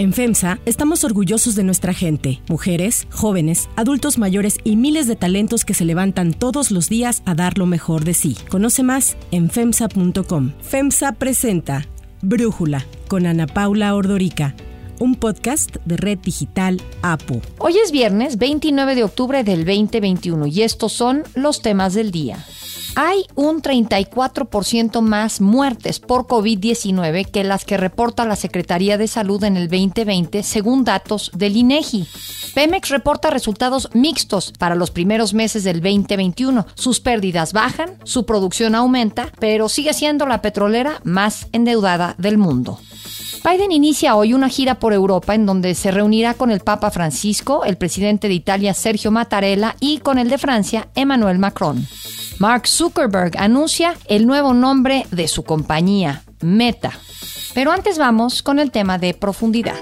En FEMSA estamos orgullosos de nuestra gente, mujeres, jóvenes, adultos mayores y miles de talentos que se levantan todos los días a dar lo mejor de sí. Conoce más en FEMSA.com. FEMSA presenta Brújula con Ana Paula Ordorica un podcast de Red Digital APU. Hoy es viernes 29 de octubre del 2021 y estos son los temas del día. Hay un 34% más muertes por COVID-19 que las que reporta la Secretaría de Salud en el 2020, según datos del INEGI. Pemex reporta resultados mixtos para los primeros meses del 2021. Sus pérdidas bajan, su producción aumenta, pero sigue siendo la petrolera más endeudada del mundo. Biden inicia hoy una gira por Europa en donde se reunirá con el Papa Francisco, el presidente de Italia Sergio Mattarella y con el de Francia Emmanuel Macron. Mark Zuckerberg anuncia el nuevo nombre de su compañía, Meta. Pero antes vamos con el tema de profundidad.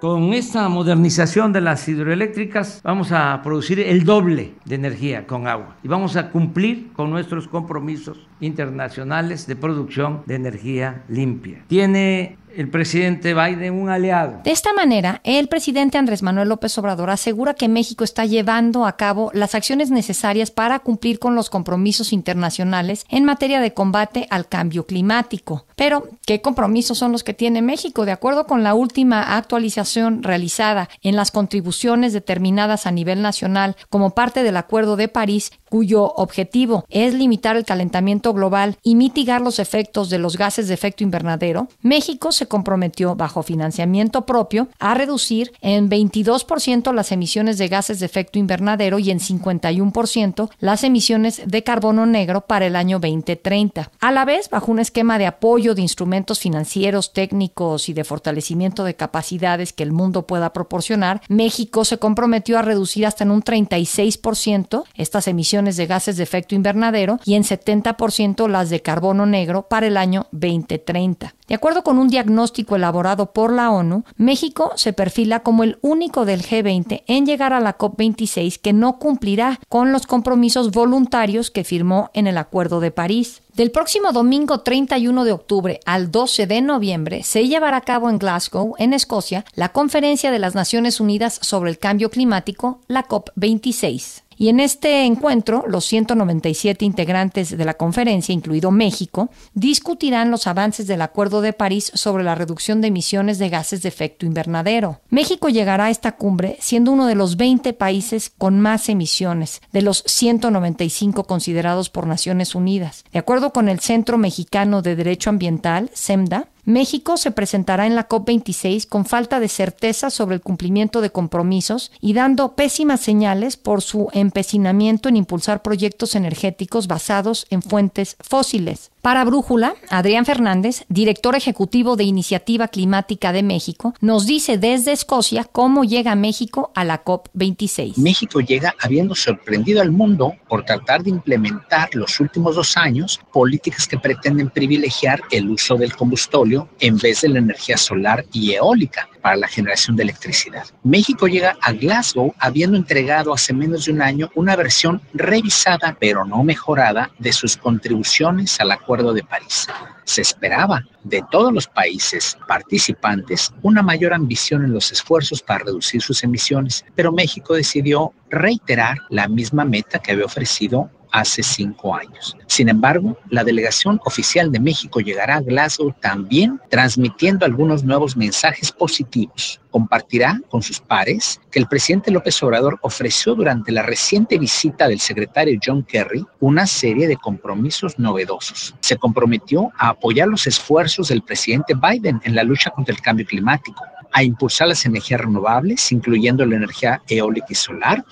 Con esta modernización de las hidroeléctricas vamos a producir el doble de energía con agua y vamos a cumplir con nuestros compromisos internacionales de producción de energía limpia. Tiene el presidente Biden un aliado. De esta manera, el presidente Andrés Manuel López Obrador asegura que México está llevando a cabo las acciones necesarias para cumplir con los compromisos internacionales en materia de combate al cambio climático. Pero, ¿qué compromisos son los que tiene México? De acuerdo con la última actualización realizada en las contribuciones determinadas a nivel nacional como parte del Acuerdo de París, cuyo objetivo es limitar el calentamiento global y mitigar los efectos de los gases de efecto invernadero, México se comprometió bajo financiamiento propio a reducir en 22% las emisiones de gases de efecto invernadero y en 51% las emisiones de carbono negro para el año 2030. A la vez, bajo un esquema de apoyo de instrumentos financieros, técnicos y de fortalecimiento de capacidades que el mundo pueda proporcionar, México se comprometió a reducir hasta en un 36% estas emisiones de gases de efecto invernadero y en 70% las de carbono negro para el año 2030. De acuerdo con un diagnóstico elaborado por la ONU, México se perfila como el único del G20 en llegar a la COP26 que no cumplirá con los compromisos voluntarios que firmó en el Acuerdo de París. Del próximo domingo 31 de octubre al 12 de noviembre se llevará a cabo en Glasgow, en Escocia, la Conferencia de las Naciones Unidas sobre el Cambio Climático, la COP26. Y en este encuentro, los 197 integrantes de la conferencia, incluido México, discutirán los avances del Acuerdo de París sobre la reducción de emisiones de gases de efecto invernadero. México llegará a esta cumbre siendo uno de los 20 países con más emisiones, de los 195 considerados por Naciones Unidas. De acuerdo con el Centro Mexicano de Derecho Ambiental, CEMDA, México se presentará en la COP26 con falta de certeza sobre el cumplimiento de compromisos y dando pésimas señales por su empecinamiento en impulsar proyectos energéticos basados en fuentes fósiles. Para Brújula, Adrián Fernández, director ejecutivo de Iniciativa Climática de México, nos dice desde Escocia cómo llega México a la COP26. México llega habiendo sorprendido al mundo por tratar de implementar los últimos dos años políticas que pretenden privilegiar el uso del combustorio en vez de la energía solar y eólica para la generación de electricidad. México llega a Glasgow habiendo entregado hace menos de un año una versión revisada pero no mejorada de sus contribuciones al Acuerdo de París. Se esperaba de todos los países participantes una mayor ambición en los esfuerzos para reducir sus emisiones, pero México decidió reiterar la misma meta que había ofrecido hace cinco años. Sin embargo, la delegación oficial de México llegará a Glasgow también transmitiendo algunos nuevos mensajes positivos. Compartirá con sus pares que el presidente López Obrador ofreció durante la reciente visita del secretario John Kerry una serie de compromisos novedosos. Se comprometió a apoyar los esfuerzos del presidente Biden en la lucha contra el cambio climático a impulsar las energías renovables, incluyendo la energía eólica y solar,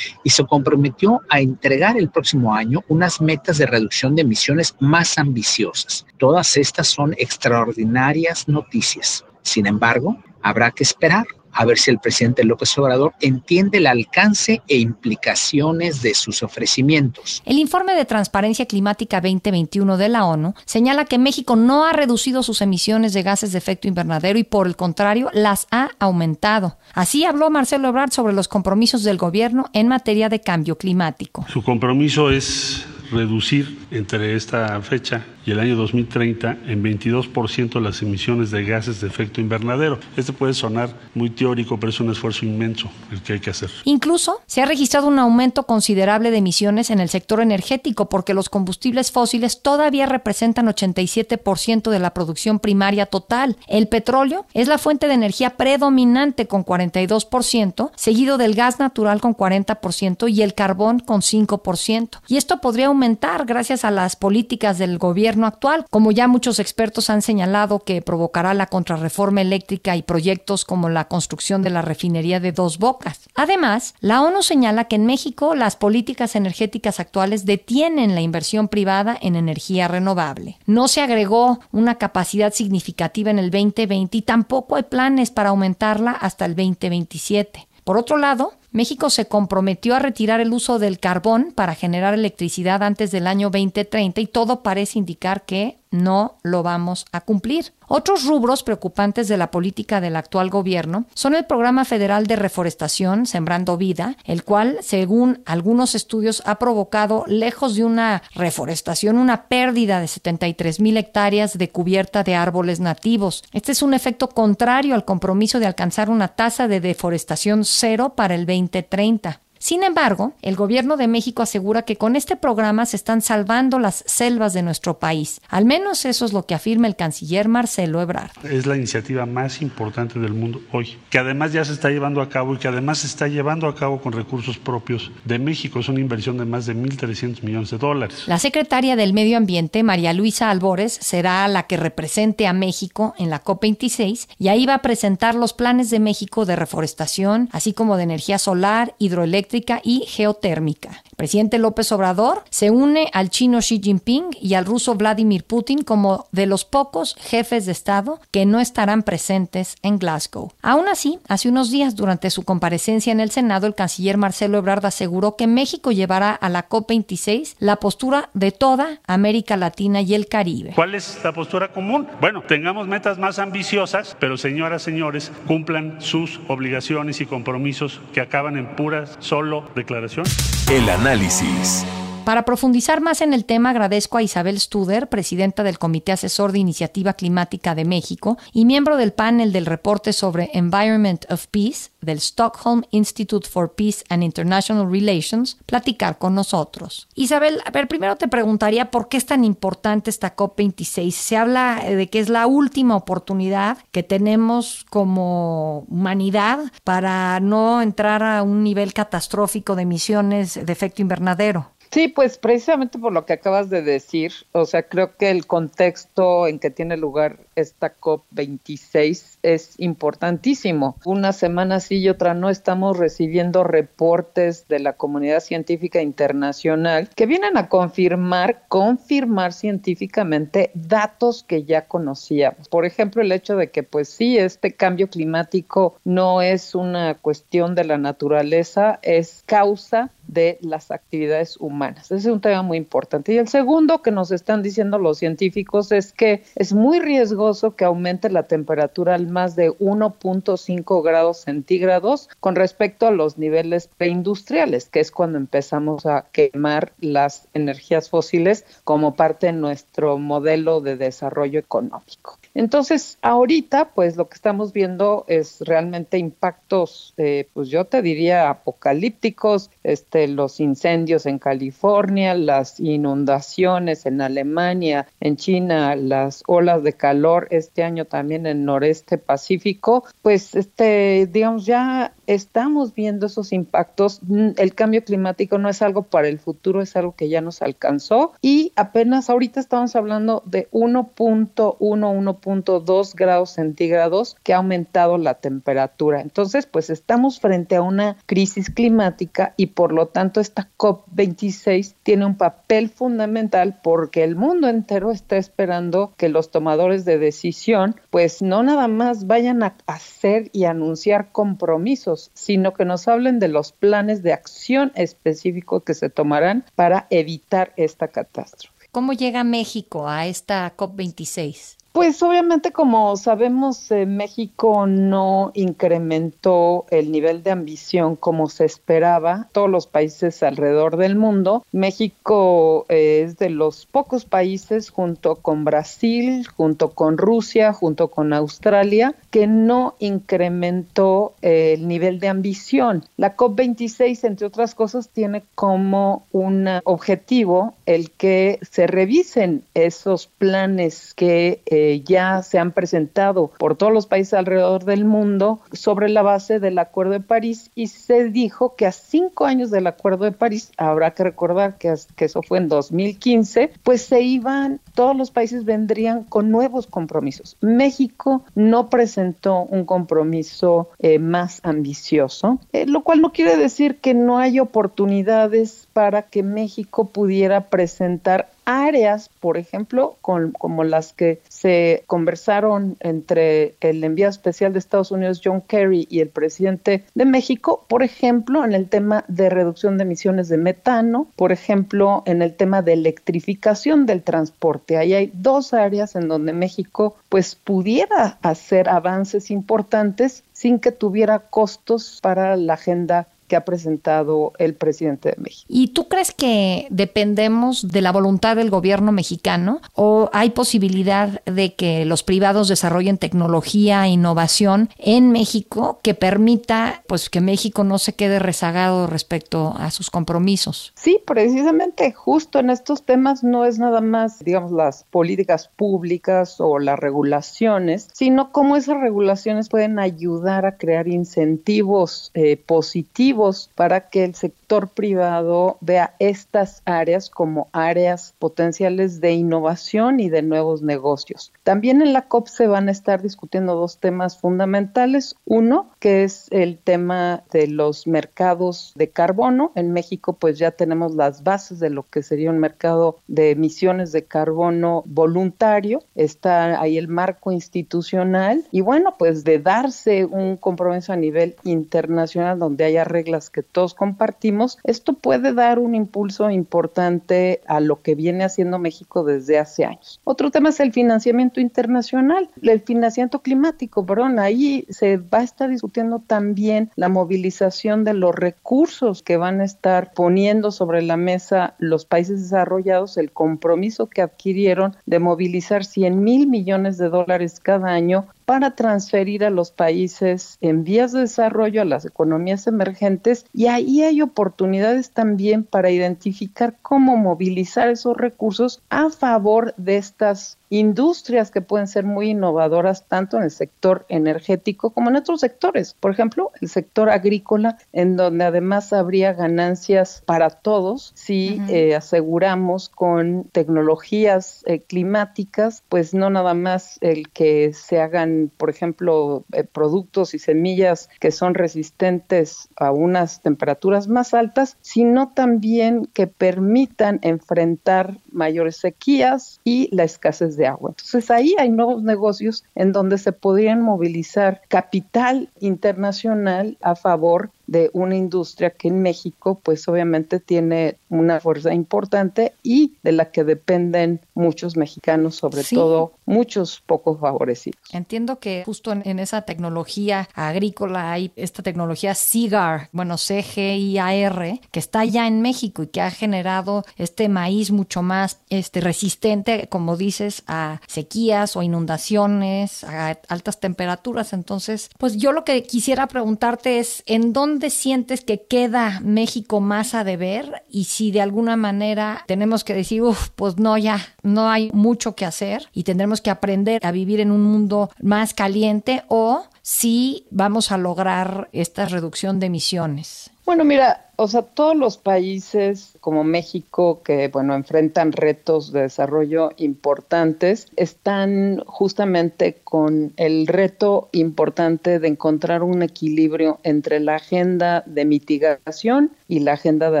y se comprometió a entregar el próximo año unas metas de reducción de emisiones más ambiciosas. Todas estas son extraordinarias noticias. Sin embargo, habrá que esperar a ver si el presidente López Obrador entiende el alcance e implicaciones de sus ofrecimientos. El informe de Transparencia Climática 2021 de la ONU señala que México no ha reducido sus emisiones de gases de efecto invernadero y por el contrario las ha aumentado. Así habló Marcelo Ebrard sobre los compromisos del gobierno en materia de cambio climático. Su compromiso es reducir entre esta fecha y el año 2030 en 22% las emisiones de gases de efecto invernadero. Este puede sonar muy teórico, pero es un esfuerzo inmenso el que hay que hacer. Incluso se ha registrado un aumento considerable de emisiones en el sector energético porque los combustibles fósiles todavía representan 87% de la producción primaria total. El petróleo es la fuente de energía predominante con 42%, seguido del gas natural con 40% y el carbón con 5%. Y esto podría aumentar gracias a las políticas del gobierno actual, como ya muchos expertos han señalado que provocará la contrarreforma eléctrica y proyectos como la construcción de la refinería de Dos Bocas. Además, la ONU señala que en México las políticas energéticas actuales detienen la inversión privada en energía renovable. No se agregó una capacidad significativa en el 2020 y tampoco hay planes para aumentarla hasta el 2027. Por otro lado, México se comprometió a retirar el uso del carbón para generar electricidad antes del año 2030 y todo parece indicar que no lo vamos a cumplir. Otros rubros preocupantes de la política del actual gobierno son el Programa Federal de Reforestación Sembrando Vida, el cual, según algunos estudios, ha provocado, lejos de una reforestación, una pérdida de 73 mil hectáreas de cubierta de árboles nativos. Este es un efecto contrario al compromiso de alcanzar una tasa de deforestación cero para el 2030. Sin embargo, el gobierno de México asegura que con este programa se están salvando las selvas de nuestro país. Al menos eso es lo que afirma el canciller Marcelo Ebrard. Es la iniciativa más importante del mundo hoy, que además ya se está llevando a cabo y que además se está llevando a cabo con recursos propios de México. Es una inversión de más de 1.300 millones de dólares. La secretaria del Medio Ambiente, María Luisa Albores, será la que represente a México en la COP26 y ahí va a presentar los planes de México de reforestación, así como de energía solar, hidroeléctrica y geotérmica. El presidente López Obrador se une al chino Xi Jinping y al ruso Vladimir Putin como de los pocos jefes de Estado que no estarán presentes en Glasgow. Aún así, hace unos días, durante su comparecencia en el Senado, el canciller Marcelo Ebrard aseguró que México llevará a la COP26 la postura de toda América Latina y el Caribe. ¿Cuál es la postura común? Bueno, tengamos metas más ambiciosas, pero señoras, señores, cumplan sus obligaciones y compromisos que acaban en puras solo declaración. El análisis. Para profundizar más en el tema, agradezco a Isabel Studer, presidenta del Comité Asesor de Iniciativa Climática de México y miembro del panel del reporte sobre Environment of Peace del Stockholm Institute for Peace and International Relations, platicar con nosotros. Isabel, a ver, primero te preguntaría por qué es tan importante esta COP26. Se habla de que es la última oportunidad que tenemos como humanidad para no entrar a un nivel catastrófico de emisiones de efecto invernadero. Sí, pues precisamente por lo que acabas de decir, o sea, creo que el contexto en que tiene lugar esta COP26 es importantísimo. Una semana sí y otra no estamos recibiendo reportes de la comunidad científica internacional que vienen a confirmar, confirmar científicamente datos que ya conocíamos. Por ejemplo, el hecho de que pues sí, este cambio climático no es una cuestión de la naturaleza, es causa de las actividades humanas. Ese es un tema muy importante. Y el segundo que nos están diciendo los científicos es que es muy riesgoso que aumente la temperatura al más de 1.5 grados centígrados con respecto a los niveles preindustriales, que es cuando empezamos a quemar las energías fósiles como parte de nuestro modelo de desarrollo económico. Entonces, ahorita, pues lo que estamos viendo es realmente impactos, eh, pues yo te diría apocalípticos, este, los incendios en California, las inundaciones en Alemania, en China, las olas de calor este año también en noreste Pacífico, pues este, digamos, ya estamos viendo esos impactos. El cambio climático no es algo para el futuro, es algo que ya nos alcanzó y apenas ahorita estamos hablando de 1.1, 1.2 grados centígrados que ha aumentado la temperatura. Entonces, pues estamos frente a una crisis climática y por lo tanto esta COP26 tiene un papel fundamental porque el mundo entero está esperando que los tomadores de decisión pues no nada más vayan a hacer y anunciar compromisos, sino que nos hablen de los planes de acción específicos que se tomarán para evitar esta catástrofe. ¿Cómo llega México a esta COP26? Pues obviamente como sabemos, eh, México no incrementó el nivel de ambición como se esperaba. Todos los países alrededor del mundo. México eh, es de los pocos países junto con Brasil, junto con Rusia, junto con Australia, que no incrementó el nivel de ambición. La COP26, entre otras cosas, tiene como un objetivo el que se revisen esos planes que eh, ya se han presentado por todos los países alrededor del mundo sobre la base del Acuerdo de París y se dijo que a cinco años del Acuerdo de París, habrá que recordar que, que eso fue en 2015, pues se iban, todos los países vendrían con nuevos compromisos. México no presentó un compromiso eh, más ambicioso, eh, lo cual no quiere decir que no hay oportunidades para que México pudiera presentar áreas, por ejemplo, como las que se conversaron entre el enviado especial de Estados Unidos, John Kerry, y el presidente de México, por ejemplo, en el tema de reducción de emisiones de metano, por ejemplo, en el tema de electrificación del transporte. Ahí hay dos áreas en donde México pues pudiera hacer avances importantes sin que tuviera costos para la agenda que ha presentado el presidente de México. ¿Y tú crees que dependemos de la voluntad del gobierno mexicano o hay posibilidad de que los privados desarrollen tecnología e innovación en México que permita pues que México no se quede rezagado respecto a sus compromisos? Sí, precisamente justo en estos temas no es nada más, digamos, las políticas públicas o las regulaciones, sino cómo esas regulaciones pueden ayudar a crear incentivos eh, positivos para que el sector privado vea estas áreas como áreas potenciales de innovación y de nuevos negocios. También en la COP se van a estar discutiendo dos temas fundamentales. Uno, que es el tema de los mercados de carbono. En México pues ya tenemos las bases de lo que sería un mercado de emisiones de carbono voluntario. Está ahí el marco institucional y bueno, pues de darse un compromiso a nivel internacional donde haya reglas las que todos compartimos, esto puede dar un impulso importante a lo que viene haciendo México desde hace años. Otro tema es el financiamiento internacional, el financiamiento climático, perdón, ahí se va a estar discutiendo también la movilización de los recursos que van a estar poniendo sobre la mesa los países desarrollados, el compromiso que adquirieron de movilizar 100 mil millones de dólares cada año para transferir a los países en vías de desarrollo, a las economías emergentes, y ahí hay oportunidades también para identificar cómo movilizar esos recursos a favor de estas industrias que pueden ser muy innovadoras tanto en el sector energético como en otros sectores. Por ejemplo, el sector agrícola, en donde además habría ganancias para todos si eh, aseguramos con tecnologías eh, climáticas, pues no nada más el que se hagan, por ejemplo, eh, productos y semillas que son resistentes a unas temperaturas más altas, sino también que permitan enfrentar mayores sequías y la escasez de agua. Entonces ahí hay nuevos negocios en donde se podrían movilizar capital internacional a favor de una industria que en México pues obviamente tiene una fuerza importante y de la que dependen muchos mexicanos, sobre todo muchos poco favorecidos. Entiendo que justo en, esa tecnología agrícola hay esta tecnología CIGAR, bueno, CGIAR, que está ya en México y que ha generado este maíz mucho más este, resistente, como dices, a sequías o inundaciones, a altas temperaturas. Entonces, pues yo lo que quisiera preguntarte es, ¿en dónde ¿dónde sientes que queda México más a deber? Y si de alguna manera tenemos que decir, uff, pues no, ya, no hay mucho que hacer y tendremos que aprender a vivir en un mundo más caliente o si vamos a lograr esta reducción de emisiones. Bueno, mira, o sea, todos los países como México que, bueno, enfrentan retos de desarrollo importantes, están justamente con el reto importante de encontrar un equilibrio entre la agenda de mitigación y la agenda de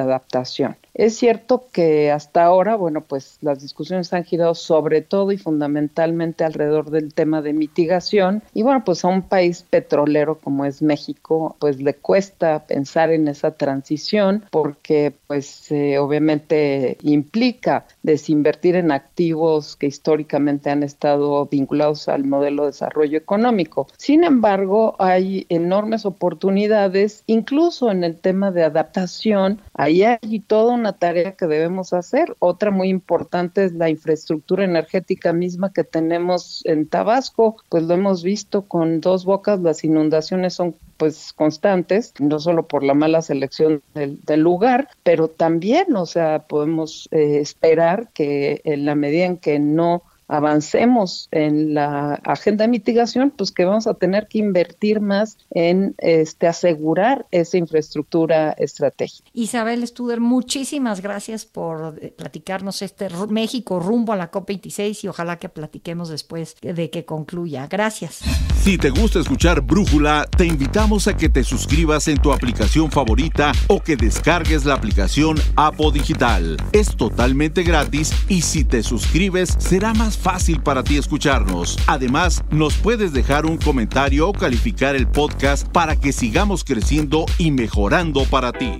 adaptación. Es cierto que hasta ahora, bueno, pues las discusiones han girado sobre todo y fundamentalmente alrededor del tema de mitigación. Y bueno, pues a un país petrolero como es México, pues le cuesta pensar en esa transición porque pues eh, obviamente implica desinvertir en activos que históricamente han estado vinculados al modelo de desarrollo económico. Sin embargo, hay enormes oportunidades, incluso en el tema de adaptación. Ahí hay toda una tarea que debemos hacer. Otra muy importante es la infraestructura energética misma que tenemos en Tabasco, pues lo hemos visto con dos bocas, las inundaciones son pues constantes, no solo por la mala selección del, lugar, pero también, o sea, podemos eh, esperar que en la medida en que no avancemos en la agenda de mitigación, pues que vamos a tener que invertir más en este asegurar esa infraestructura estratégica. Isabel Studer, muchísimas gracias por eh, platicarnos este México rumbo a la COP26 y ojalá que platiquemos después de que concluya. Gracias. Si te gusta escuchar Brújula, te invitamos a que te suscribas en tu aplicación favorita o que descargues la aplicación Apo Digital. Es totalmente gratis y si te suscribes será más fácil para ti escucharnos. Además, nos puedes dejar un comentario o calificar el podcast para que sigamos creciendo y mejorando para ti.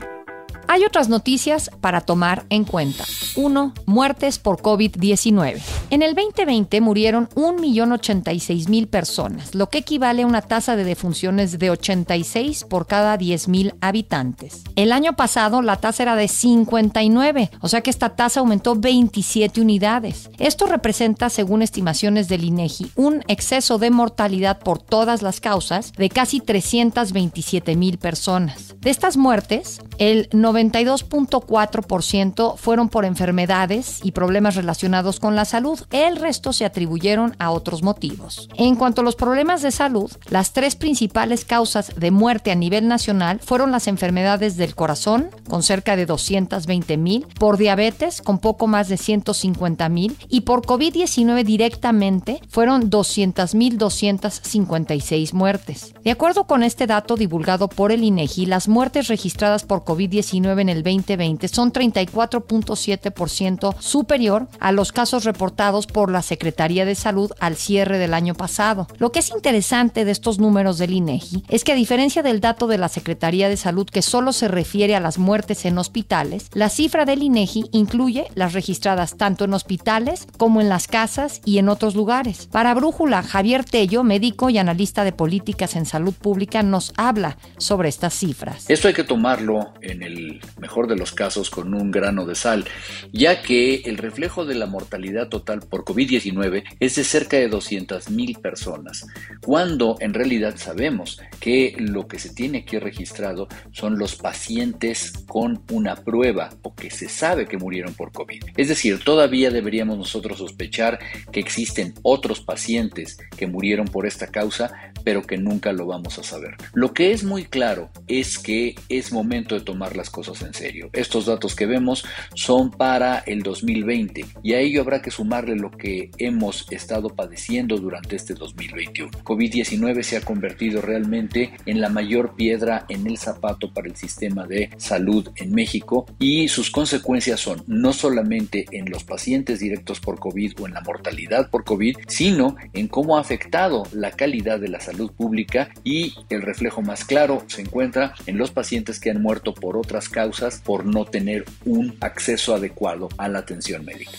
Hay otras noticias para tomar en cuenta. 1. Muertes por COVID-19. En el 2020 murieron 1.086.000 personas, lo que equivale a una tasa de defunciones de 86 por cada 10.000 habitantes. El año pasado la tasa era de 59, o sea que esta tasa aumentó 27 unidades. Esto representa, según estimaciones del INEGI, un exceso de mortalidad por todas las causas de casi 327.000 personas. De estas muertes, el 92.4% fueron por enfermedades y problemas relacionados con la salud. El resto se atribuyeron a otros motivos. En cuanto a los problemas de salud, las tres principales causas de muerte a nivel nacional fueron las enfermedades del corazón, con cerca de 220 mil, por diabetes, con poco más de 150 mil, y por COVID-19 directamente fueron 200 mil 256 muertes. De acuerdo con este dato divulgado por el INEGI, las muertes registradas por COVID-19 en el 2020 son 34.7% superior a los casos reportados por la Secretaría de Salud al cierre del año pasado. Lo que es interesante de estos números del INEGI es que a diferencia del dato de la Secretaría de Salud que solo se refiere a las muertes en hospitales, la cifra del INEGI incluye las registradas tanto en hospitales como en las casas y en otros lugares. Para Brújula, Javier Tello, médico y analista de políticas en salud pública, nos habla sobre estas cifras. Esto hay que tomarlo en el mejor de los casos con un grano de sal, ya que el reflejo de la mortalidad total por COVID-19 es de cerca de 200.000 personas, cuando en realidad sabemos que lo que se tiene aquí registrado son los pacientes con una prueba o que se sabe que murieron por COVID. Es decir, todavía deberíamos nosotros sospechar que existen otros pacientes que murieron por esta causa, pero que nunca lo vamos a saber. Lo que es muy claro es que es momento de tomar las cosas en serio. Estos datos que vemos son para el 2020 y a ello habrá que sumarle lo que hemos estado padeciendo durante este 2021. COVID-19 se ha convertido realmente en la mayor piedra en el zapato para el sistema de salud en México y sus consecuencias son no solamente en los pacientes directos por COVID o en la mortalidad por COVID, sino en cómo ha afectado la calidad de la salud pública y el reflejo más claro se encuentra en los pacientes que han muerto por otras causas por no tener un acceso adecuado a la atención médica.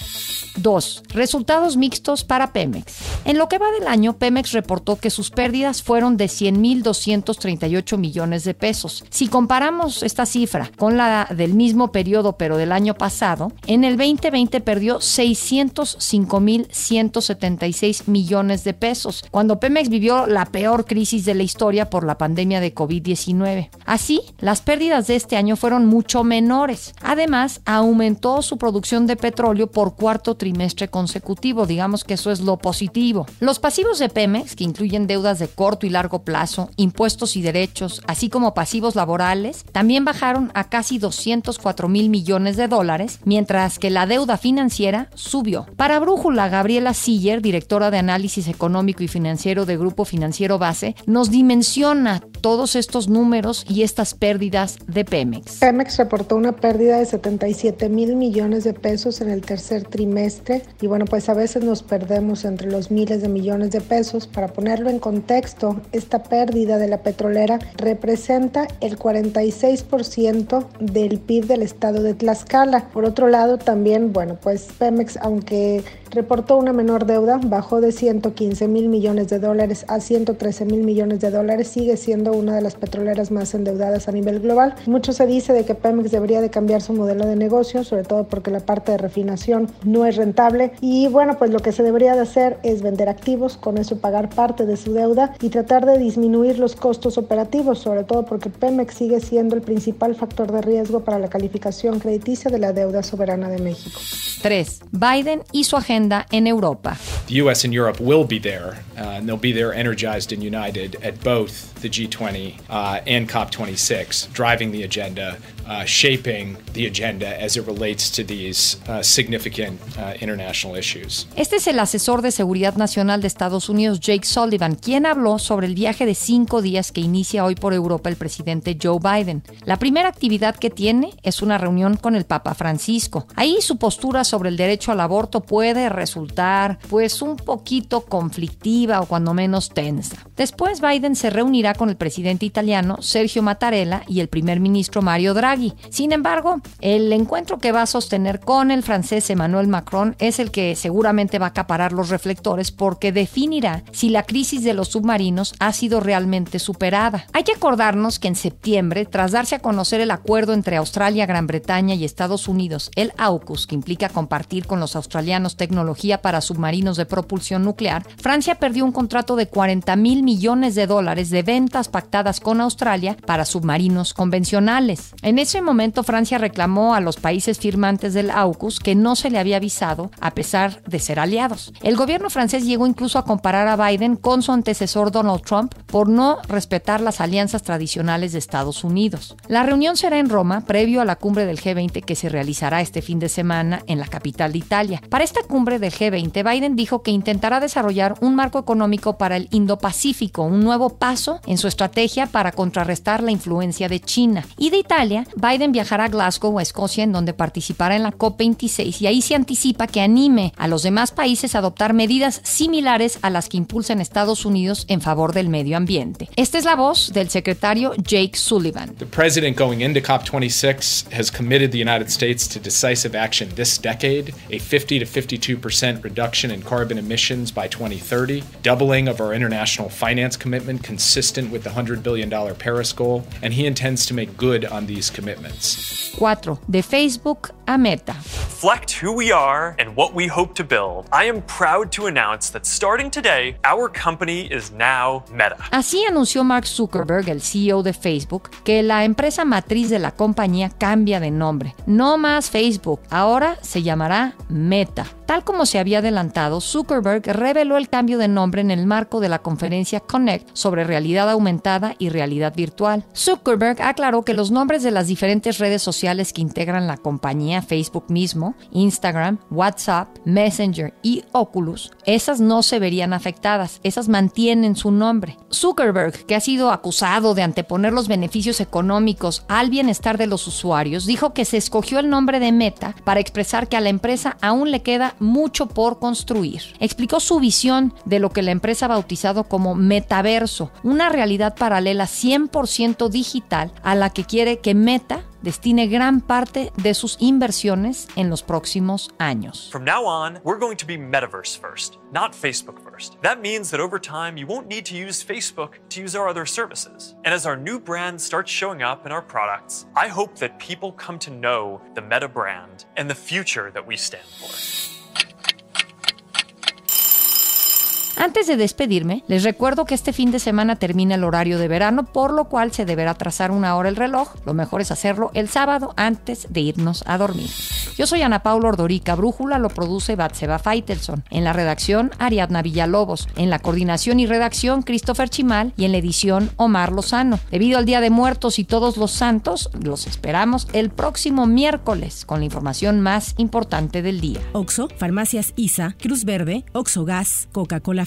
2. Resultados mixtos para Pemex. En lo que va del año, Pemex reportó que sus pérdidas fueron de 100.238 millones de pesos. Si comparamos esta cifra con la del mismo periodo pero del año pasado, en el 2020 perdió 605.176 millones de pesos, cuando Pemex vivió la peor crisis de la historia por la pandemia de COVID-19. Así, las pérdidas de este año fueron mucho menores. Además, aumentó su producción de petróleo por cuarto trimestre trimestre consecutivo. Digamos que eso es lo positivo. Los pasivos de Pemex, que incluyen deudas de corto y largo plazo, impuestos y derechos, así como pasivos laborales, también bajaron a casi 204 mil millones de dólares, mientras que la deuda financiera subió. Para Brújula, Gabriela Siller, directora de análisis económico y financiero de Grupo Financiero Base, nos dimensiona todos estos números y estas pérdidas de Pemex. Pemex reportó una pérdida de 77 mil millones de pesos en el tercer trimestre y bueno, pues a veces nos perdemos entre los miles de millones de pesos. Para ponerlo en contexto, esta pérdida de la petrolera representa el 46% del PIB del estado de Tlaxcala. Por otro lado, también, bueno, pues Pemex, aunque reportó una menor deuda, bajó de 115 mil millones de dólares a 113 mil millones de dólares, sigue siendo una de las petroleras más endeudadas a nivel global. Mucho se dice de que Pemex debería de cambiar su modelo de negocio, sobre todo porque la parte de refinación no es rentable y bueno, pues lo que se debería de hacer es vender activos, con eso pagar parte de su deuda y tratar de disminuir los costos operativos, sobre todo porque Pemex sigue siendo el principal factor de riesgo para la calificación crediticia de la deuda soberana de México. 3. Biden y su agenda en Europa. The US and Europe will be there, uh, and they'll be there energized and united at both the G20 uh, and COP26, driving the agenda, uh, shaping the agenda as it relates to these uh, significant uh, international issues. Este es el asesor de seguridad nacional de Estados Unidos, Jake Sullivan, quien habló sobre el viaje de cinco días que inicia hoy por Europa el presidente Joe Biden. La primera actividad que tiene es una reunión con el Papa Francisco. Ahí su postura sobre el derecho al aborto puede resultar, pues, un poquito conflictiva o cuando menos tensa. Después Biden se reunirá con el presidente italiano Sergio Mattarella y el primer ministro Mario Draghi. Sin embargo, el encuentro que va a sostener con el francés Emmanuel Macron es el que seguramente va a acaparar los reflectores porque definirá si la crisis de los submarinos ha sido realmente superada. Hay que acordarnos que en septiembre, tras darse a conocer el acuerdo entre Australia, Gran Bretaña y Estados Unidos, el AUKUS, que implica compartir con los australianos tecnología para submarinos de propulsión nuclear, Francia perdió un contrato de 40 mil millones de dólares de ventas pactadas con Australia para submarinos convencionales. En ese momento Francia reclamó a los países firmantes del AUKUS que no se le había avisado a pesar de ser aliados. El gobierno francés llegó incluso a comparar a Biden con su antecesor Donald Trump por no respetar las alianzas tradicionales de Estados Unidos. La reunión será en Roma previo a la cumbre del G20 que se realizará este fin de semana en la capital de Italia. Para esta cumbre del G20, Biden dijo que intentará desarrollar un marco económico para el Indo-Pacífico, un nuevo paso en su estrategia para contrarrestar la influencia de China. Y de Italia, Biden viajará a Glasgow, a Escocia, en donde participará en la COP26 y ahí se anticipa que anime a los demás países a adoptar medidas similares a las que impulsan Estados Unidos en favor del medio ambiente. Esta es la voz del secretario Jake Sullivan. The president going into COP26 has committed the United States to decisive action this decade, a 50 to 52% reduction in carbon emissions by 2030, doubling of our international finance commitment consistent with the $100 billion Paris goal, and he intends to make good on these commitments. 4. De Facebook a Meta. Reflect who we are and what we hope to build. I am proud to announce that starting today, our company is now Meta. Así anunció Mark Zuckerberg, el CEO de Facebook, que la empresa matriz de la compañía cambia de nombre. No más Facebook, ahora se llamará Meta. Tal como se había adelantado, Zuckerberg reveló el cambio de nombre en el marco de la conferencia Connect sobre realidad aumentada y realidad virtual. Zuckerberg aclaró que los nombres de las diferentes redes sociales que integran la compañía, Facebook mismo, Instagram, WhatsApp, Messenger y Oculus, esas no se verían afectadas, esas mantienen su nombre. Zuckerberg, que ha sido acusado de anteponer los beneficios económicos al bienestar de los usuarios, dijo que se escogió el nombre de Meta para expresar que a la empresa aún le queda mucho por construir. Explicó su visión de lo que la empresa ha bautizado como metaverso, una realidad paralela 100% digital a la que quiere que Meta destine gran parte de sus inversiones en los próximos años. From now on, we're going to be metaverse first, not Facebook first. That means that over time, you won't need to use Facebook to use our other services. And as our new brand starts showing up in our products, I hope that people come to know the Meta brand and the future that we stand for. Antes de despedirme, les recuerdo que este fin de semana termina el horario de verano, por lo cual se deberá trazar una hora el reloj. Lo mejor es hacerlo el sábado antes de irnos a dormir. Yo soy Ana Paula Ordorica, Brújula lo produce Batseba Feitelson. En la redacción, Ariadna Villalobos. En la coordinación y redacción, Christopher Chimal. Y en la edición, Omar Lozano. Debido al Día de Muertos y Todos los Santos, los esperamos el próximo miércoles con la información más importante del día. Oxo, Farmacias ISA, Cruz Verde, Oxo Gas, Coca-Cola